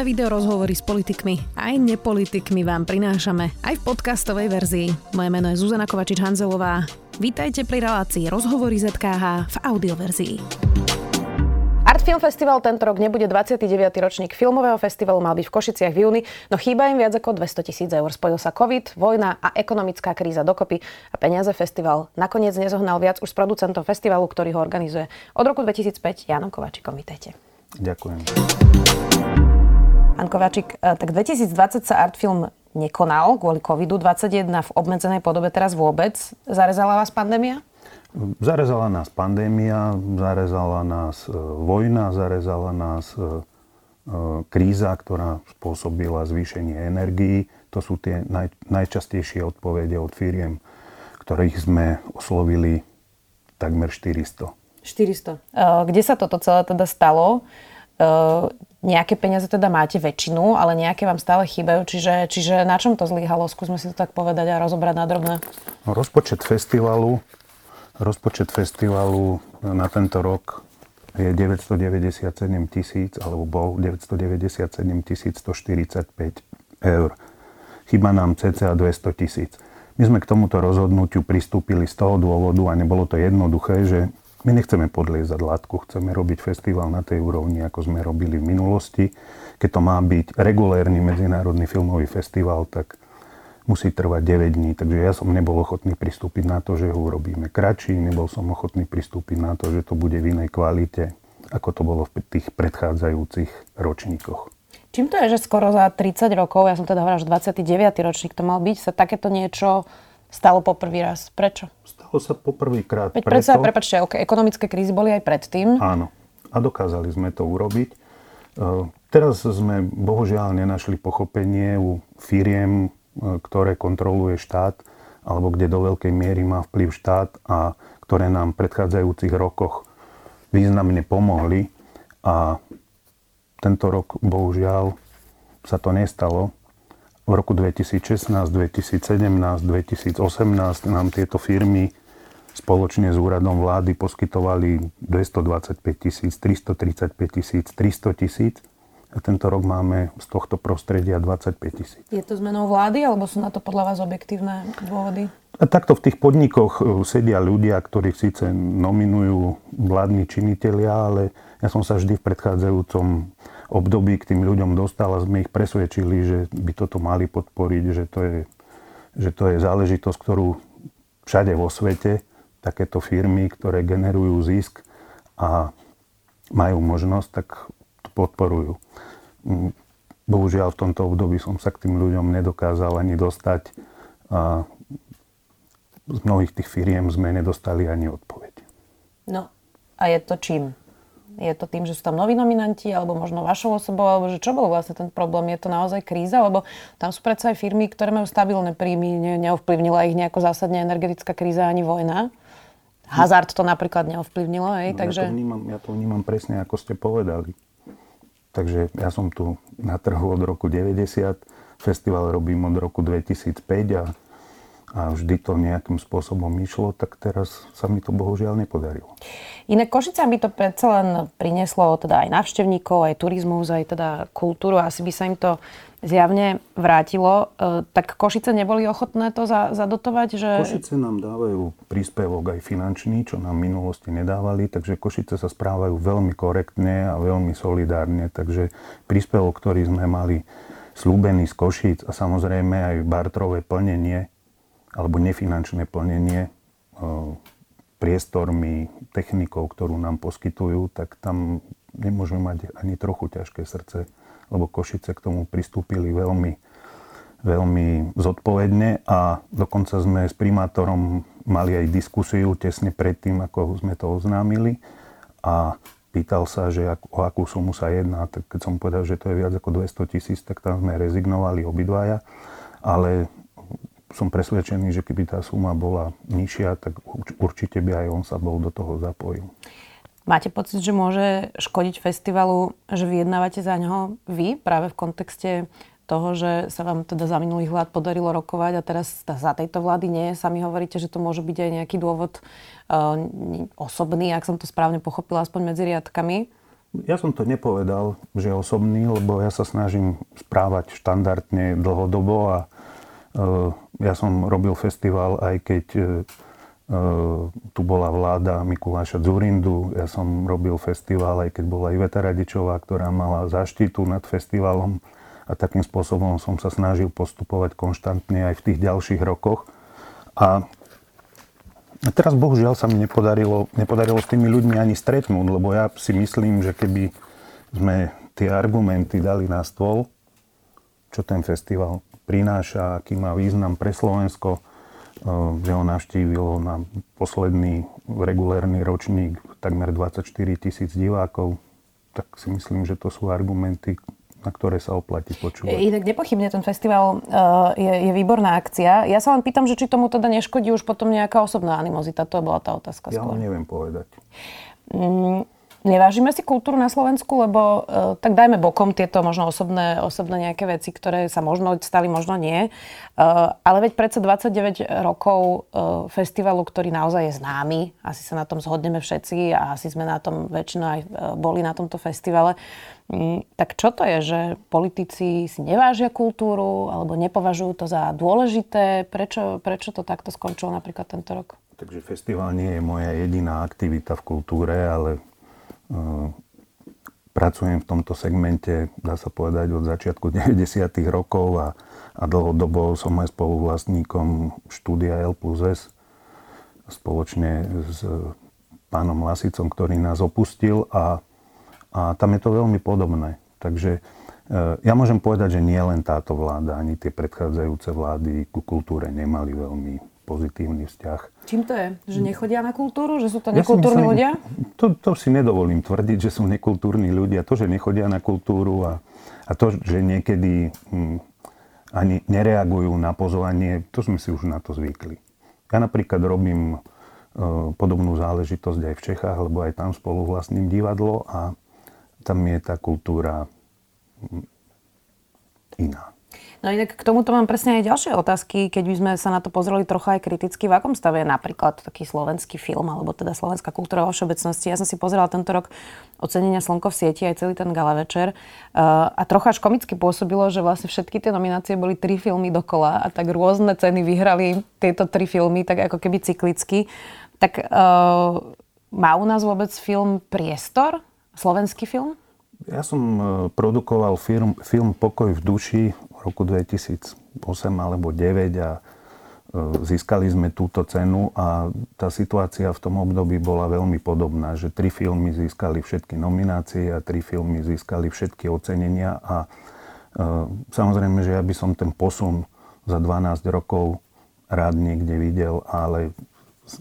Nové video rozhovory s politikmi aj nepolitikmi vám prinášame aj v podcastovej verzii. Moje meno je Zuzana Kovačič-Hanzelová. Vítajte pri relácii Rozhovory ZKH v audioverzii. Art Film Festival tento rok nebude 29. ročník filmového festivalu, mal byť v Košiciach v júni, no chýba im viac ako 200 tisíc eur. Spojil sa COVID, vojna a ekonomická kríza dokopy a peniaze festival nakoniec nezohnal viac už s producentom festivalu, ktorý ho organizuje od roku 2005 Janom Kovačikom. Vítajte. Ďakujem. Pán Kováčik, e, tak 2020 sa Artfilm nekonal kvôli COVID-21 v obmedzenej podobe teraz vôbec. Zarezala vás pandémia? Zarezala nás pandémia, zarezala nás e, vojna, zarezala nás e, kríza, ktorá spôsobila zvýšenie energií. To sú tie naj, najčastejšie odpovede od firiem, ktorých sme oslovili takmer 400. 400. Kde sa toto celé teda stalo? Nejaké peniaze teda máte väčšinu, ale nejaké vám stále chýbajú. Čiže, čiže na čom to zlyhalo? Skúsme si to tak povedať a rozobrať na drobné. No, rozpočet festivalu, rozpočet festivalu na tento rok je 997 tisíc, alebo bol 997 145 eur. Chyba nám cca 200 tisíc. My sme k tomuto rozhodnutiu pristúpili z toho dôvodu, a nebolo to jednoduché, že my nechceme podliezať látku, chceme robiť festival na tej úrovni, ako sme robili v minulosti. Keď to má byť regulérny medzinárodný filmový festival, tak musí trvať 9 dní. Takže ja som nebol ochotný pristúpiť na to, že ho urobíme kratší, nebol som ochotný pristúpiť na to, že to bude v inej kvalite, ako to bolo v tých predchádzajúcich ročníkoch. Čím to je, že skoro za 30 rokov, ja som teda hovorila, že 29. ročník to mal byť, sa takéto niečo stalo po prvý raz? Prečo? Stalo sa poprvýkrát Veď. Predsa, prepačte, okay, ekonomické krízy boli aj predtým. Áno. A dokázali sme to urobiť. Uh, teraz sme bohužiaľ nenašli pochopenie u firiem, uh, ktoré kontroluje štát, alebo kde do veľkej miery má vplyv štát a ktoré nám v predchádzajúcich rokoch významne pomohli. A tento rok bohužiaľ sa to nestalo v roku 2016, 2017, 2018 nám tieto firmy spoločne s úradom vlády poskytovali 225 tisíc, 335 tisíc, 300 tisíc. A tento rok máme z tohto prostredia 25 tisíc. Je to zmenou vlády, alebo sú na to podľa vás objektívne dôvody? A takto v tých podnikoch e, sedia ľudia, ktorých síce nominujú vládni činitelia, ale ja som sa vždy v predchádzajúcom období k tým ľuďom dostal a sme ich presvedčili, že by toto mali podporiť, že to je, že to je záležitosť, ktorú všade vo svete takéto firmy, ktoré generujú zisk a majú možnosť, tak to podporujú. Mm, bohužiaľ v tomto období som sa k tým ľuďom nedokázal ani dostať a z mnohých tých firiem sme nedostali ani odpoveď. No a je to čím? Je to tým, že sú tam noví nominanti, alebo možno vašou osobou, alebo že čo bol vlastne ten problém? Je to naozaj kríza? Lebo tam sú predsa aj firmy, ktoré majú stabilné príjmy, ne, neovplyvnila ich nejako zásadne energetická kríza ani vojna. Hazard to napríklad neovplyvnilo, hej, no, takže... Ja to, vnímam, ja to vnímam presne, ako ste povedali. Takže ja som tu na trhu od roku 90, festival robím od roku 2005 a a vždy to nejakým spôsobom išlo, tak teraz sa mi to bohužiaľ nepodarilo. Iné Košica by to predsa len prinieslo teda aj návštevníkov, aj turizmus, aj teda kultúru. Asi by sa im to zjavne vrátilo. E, tak Košice neboli ochotné to zadotovať? Že... Košice nám dávajú príspevok aj finančný, čo nám v minulosti nedávali, takže Košice sa správajú veľmi korektne a veľmi solidárne. Takže príspevok, ktorý sme mali slúbený z Košic a samozrejme aj bartrové plnenie alebo nefinančné plnenie e, priestormi, technikou, ktorú nám poskytujú, tak tam nemôžeme mať ani trochu ťažké srdce, lebo Košice k tomu pristúpili veľmi, veľmi zodpovedne a dokonca sme s primátorom mali aj diskusiu tesne predtým, ako sme to oznámili a pýtal sa, že o akú sumu sa jedná, tak keď som povedal, že to je viac ako 200 tisíc, tak tam sme rezignovali obidvaja, ale som presvedčený, že keby tá suma bola nižšia, tak určite by aj on sa bol do toho zapojil. Máte pocit, že môže škodiť festivalu, že vyjednávate za ňoho vy práve v kontexte toho, že sa vám teda za minulých vlád podarilo rokovať a teraz za tejto vlády nie. Sami hovoríte, že to môže byť aj nejaký dôvod uh, osobný, ak som to správne pochopila, aspoň medzi riadkami. Ja som to nepovedal, že osobný, lebo ja sa snažím správať štandardne dlhodobo a ja som robil festival aj keď e, tu bola vláda Mikuláša Zurindu, ja som robil festival aj keď bola Iveta Radičová, ktorá mala záštitu nad festivalom a takým spôsobom som sa snažil postupovať konštantne aj v tých ďalších rokoch. A teraz bohužiaľ sa mi nepodarilo, nepodarilo s tými ľuďmi ani stretnúť, lebo ja si myslím, že keby sme tie argumenty dali na stôl, čo ten festival prináša, aký má význam pre Slovensko, eh, že ho navštívilo na posledný regulérny ročník takmer 24 tisíc divákov, tak si myslím, že to sú argumenty, na ktoré sa oplatí počúvať. Inak nepochybne ten festival uh, je, je výborná akcia. Ja sa len pýtam, že či tomu teda neškodí už potom nejaká osobná animozita. To bola tá otázka ja skôr. Neviem povedať. Mm, Nevážime si kultúru na Slovensku, lebo uh, tak dajme bokom tieto možno osobné, osobné nejaké veci, ktoré sa možno stali, možno nie. Uh, ale veď predsa 29 rokov uh, festivalu, ktorý naozaj je známy, asi sa na tom zhodneme všetci a asi sme na tom väčšinou aj boli na tomto festivale. Um, tak čo to je, že politici si nevážia kultúru alebo nepovažujú to za dôležité? Prečo, prečo to takto skončilo napríklad tento rok? Takže festival nie je moja jediná aktivita v kultúre, ale Pracujem v tomto segmente, dá sa povedať, od začiatku 90. rokov a, a dlhodobo som aj spoluvlastníkom štúdia L plus S spoločne s pánom Lasicom, ktorý nás opustil a, a tam je to veľmi podobné. Takže e, ja môžem povedať, že nie len táto vláda, ani tie predchádzajúce vlády ku kultúre nemali veľmi pozitívny vzťah. Čím to je? Že nechodia na kultúru? Že sú to nekultúrni ja ľudia? To, to si nedovolím tvrdiť, že sú nekultúrni ľudia. To, že nechodia na kultúru a, a to, že niekedy hm, ani nereagujú na pozvanie, to sme si už na to zvykli. Ja napríklad robím e, podobnú záležitosť aj v Čechách, lebo aj tam spolu vlastním divadlo a tam je tá kultúra hm, iná. No inak k tomuto mám presne aj ďalšie otázky, keď by sme sa na to pozreli trocha aj kriticky. V akom stave je napríklad taký slovenský film, alebo teda slovenská kultúra vo všeobecnosti? Ja som si pozerala tento rok ocenenia Slnko v sieti, aj celý ten gala večer. Uh, a trocha až komicky pôsobilo, že vlastne všetky tie nominácie boli tri filmy dokola a tak rôzne ceny vyhrali tieto tri filmy, tak ako keby cyklicky. Tak uh, má u nás vôbec film priestor? Slovenský film? Ja som e, produkoval film, film Pokoj v duši roku 2008 alebo 2009 a e, získali sme túto cenu a tá situácia v tom období bola veľmi podobná, že tri filmy získali všetky nominácie a tri filmy získali všetky ocenenia a e, samozrejme, že ja by som ten posun za 12 rokov rád niekde videl, ale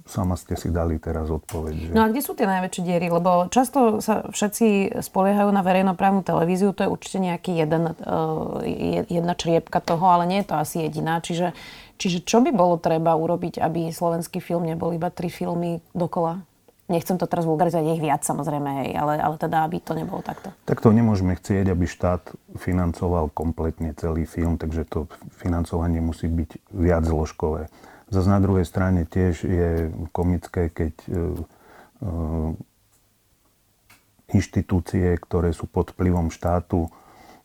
sama ste si dali teraz odpoveď. Že... No a kde sú tie najväčšie diery? Lebo často sa všetci spoliehajú na verejnoprávnu televíziu, to je určite nejaký jeden, uh, jedna čriepka toho, ale nie je to asi jediná. Čiže, čiže čo by bolo treba urobiť, aby slovenský film nebol iba tri filmy dokola? Nechcem to teraz vulgarizovať, ich viac samozrejme, hej, ale, ale teda, aby to nebolo takto. Tak to nemôžeme chcieť, aby štát financoval kompletne celý film, takže to financovanie musí byť viac zložkové. Zas na druhej strane tiež je komické, keď e, e, inštitúcie, ktoré sú pod vplyvom štátu, e,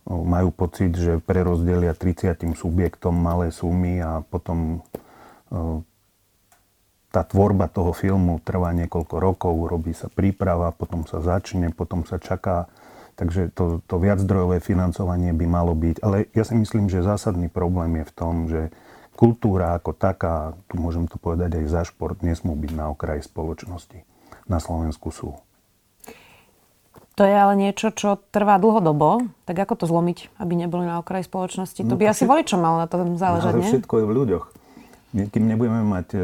majú pocit, že prerozdelia 30 subjektom malé sumy a potom tá tvorba toho filmu trvá niekoľko rokov, robí sa príprava, potom sa začne, potom sa čaká. Takže to, to viaczdrojové financovanie by malo byť. Ale ja si myslím, že zásadný problém je v tom, že kultúra ako taká, tu môžem to povedať aj za šport, nesmú byť na okraji spoločnosti. Na Slovensku sú. To je ale niečo, čo trvá dlhodobo. Tak ako to zlomiť, aby neboli na okraji spoločnosti? To no, by asi voličom malo na tom záležať, ale všetko je v ľuďoch. Kým nebudeme mať e,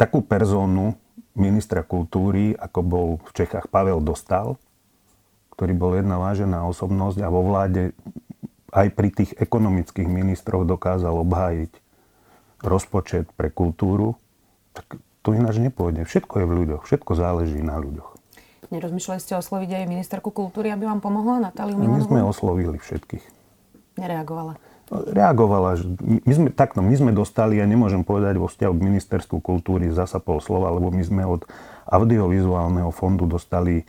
takú perzónu ministra kultúry, ako bol v Čechách Pavel Dostal, ktorý bol jedna vážená osobnosť a vo vláde aj pri tých ekonomických ministroch dokázal obhájiť rozpočet pre kultúru, tak to ináč nepôjde. Všetko je v ľuďoch, všetko záleží na ľuďoch. Nerozmýšľali ste osloviť aj ministerku kultúry, aby vám pomohla, Natáliu Milanovú? My sme oslovili všetkých. Nereagovala? Reagovala. My sme, takto, my sme dostali, ja nemôžem povedať vo vzťahu k ministerstvu kultúry zasa pol slova, lebo my sme od audiovizuálneho fondu dostali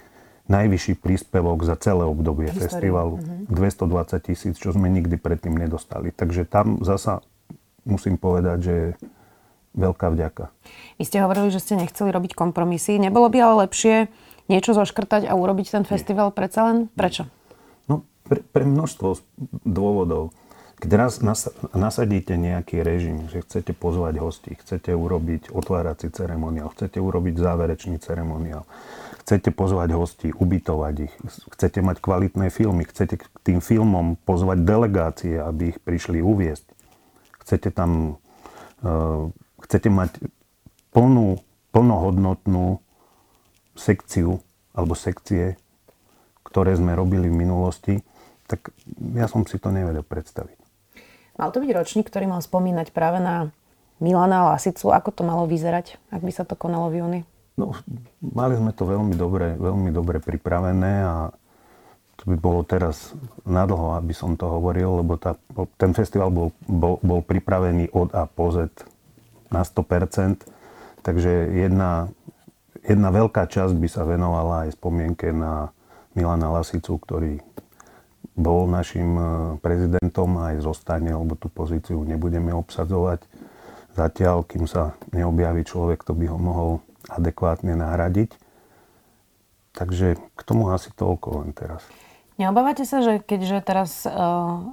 najvyšší príspevok za celé obdobie Histórii. festivalu. Mhm. 220 tisíc, čo sme nikdy predtým nedostali. Takže tam zasa musím povedať, že veľká vďaka. Vy ste hovorili, že ste nechceli robiť kompromisy. Nebolo by ale lepšie niečo zoškrtať a urobiť ten festival Nie. predsa len? Prečo? No, pre, pre množstvo dôvodov. Keď raz nasadíte nejaký režim, že chcete pozvať hostí, chcete urobiť otvárací ceremoniál, chcete urobiť záverečný ceremoniál, chcete pozvať hostí, ubytovať ich, chcete mať kvalitné filmy, chcete k tým filmom pozvať delegácie, aby ich prišli uviesť, chcete tam, uh, chcete mať plnú, plnohodnotnú sekciu alebo sekcie, ktoré sme robili v minulosti, tak ja som si to nevedel predstaviť. Mal to byť ročník, ktorý mal spomínať práve na Milana Lasicu. Ako to malo vyzerať, ak by sa to konalo v júni? No, mali sme to veľmi dobre, veľmi dobre pripravené a to by bolo teraz nadlho, aby som to hovoril, lebo tá, ten festival bol, bol, bol pripravený od A po Z na 100%, takže jedna, jedna veľká časť by sa venovala aj spomienke na Milana Lasicu, ktorý bol našim e, prezidentom a aj zostane, lebo tú pozíciu nebudeme obsadzovať zatiaľ, kým sa neobjaví človek, kto by ho mohol adekvátne nahradiť. Takže k tomu asi toľko len teraz. Neobávate sa, že keďže teraz uh,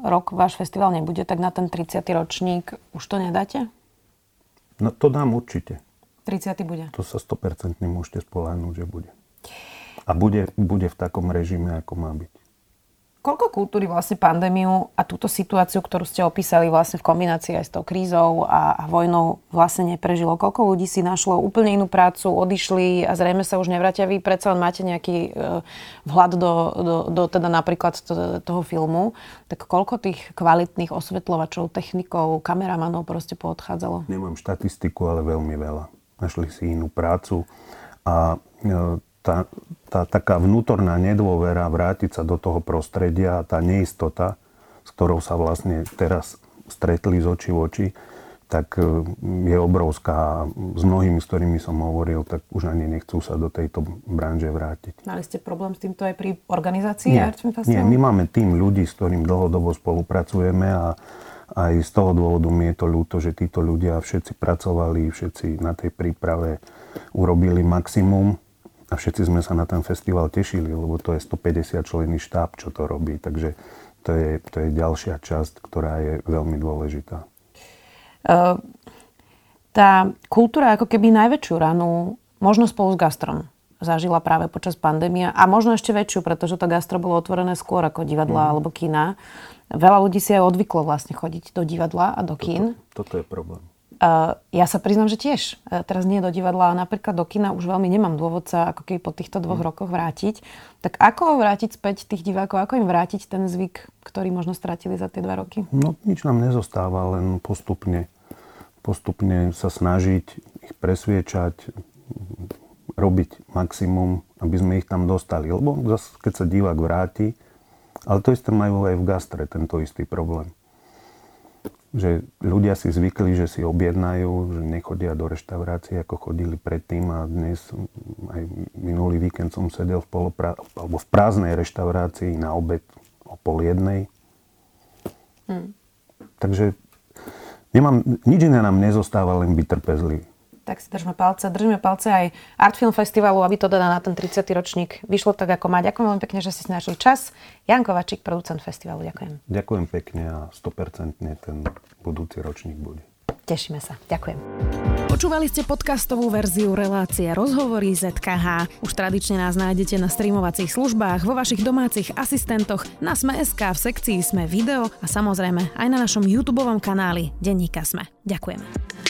rok váš festival nebude, tak na ten 30. ročník už to nedáte? No to dám určite. 30. bude? To sa 100% môžete spoláhnuť, že bude. A bude, bude v takom režime, ako má byť. Koľko kultúry vlastne pandémiu a túto situáciu, ktorú ste opísali vlastne v kombinácii aj s tou krízou a, a vojnou vlastne neprežilo? Koľko ľudí si našlo úplne inú prácu, odišli a zrejme sa už nevrátia? Vy predsa len máte nejaký e, vhľad do, do, do teda napríklad to, toho filmu. Tak koľko tých kvalitných osvetľovačov, technikov, kameramanov proste poodchádzalo? Nemám štatistiku, ale veľmi veľa. Našli si inú prácu a e, tá, tá taká vnútorná nedôvera vrátiť sa do toho prostredia, tá neistota, s ktorou sa vlastne teraz stretli z očí v oči, tak e, je obrovská. S mnohými, s ktorými som hovoril, tak už ani nechcú sa do tejto branže vrátiť. Mali ste problém s týmto aj pri organizácii nie, Nie, my máme tým ľudí, s ktorým dlhodobo spolupracujeme a aj z toho dôvodu mi je to ľúto, že títo ľudia všetci pracovali, všetci na tej príprave urobili maximum a všetci sme sa na ten festival tešili, lebo to je 150 členný štáb, čo to robí. Takže to je, to je ďalšia časť, ktorá je veľmi dôležitá. Uh, tá kultúra ako keby najväčšiu ranu, možno spolu s gastrom, zažila práve počas pandémie a možno ešte väčšiu, pretože to gastro bolo otvorené skôr ako divadla mm. alebo kina. Veľa ľudí si aj odvyklo vlastne chodiť do divadla a do kín. Toto, toto je problém. Uh, ja sa priznám, že tiež uh, teraz nie do divadla, ale napríklad do kina už veľmi nemám dôvod sa ako keby po týchto dvoch mm. rokoch vrátiť. Tak ako vrátiť späť tých divákov, ako im vrátiť ten zvyk, ktorý možno stratili za tie dva roky? No nič nám nezostáva, len postupne, postupne sa snažiť ich presviečať, robiť maximum, aby sme ich tam dostali. Lebo zase, keď sa divák vráti, ale to isté majú aj v gastre, tento istý problém že ľudia si zvykli, že si objednajú, že nechodia do reštaurácie, ako chodili predtým a dnes aj minulý víkend som sedel v, polopra- alebo v prázdnej reštaurácii na obed o pol jednej. Hmm. Takže nemám, nič iné nám nezostáva, len byť trpezlivý tak si držme palce. Držíme palce aj Artfilm Festivalu, aby to teda na ten 30. ročník vyšlo tak, ako má. Ďakujem veľmi pekne, že si našli čas. Jan Kovačík, producent festivalu. Ďakujem. Ďakujem pekne a 100% ten budúci ročník bude. Tešíme sa. Ďakujem. Počúvali ste podcastovú verziu relácie Rozhovory ZKH. Už tradične nás nájdete na streamovacích službách, vo vašich domácich asistentoch, na Sme.sk, v sekcii Sme video a samozrejme aj na našom YouTube kanáli Denníka Sme. Ďakujeme.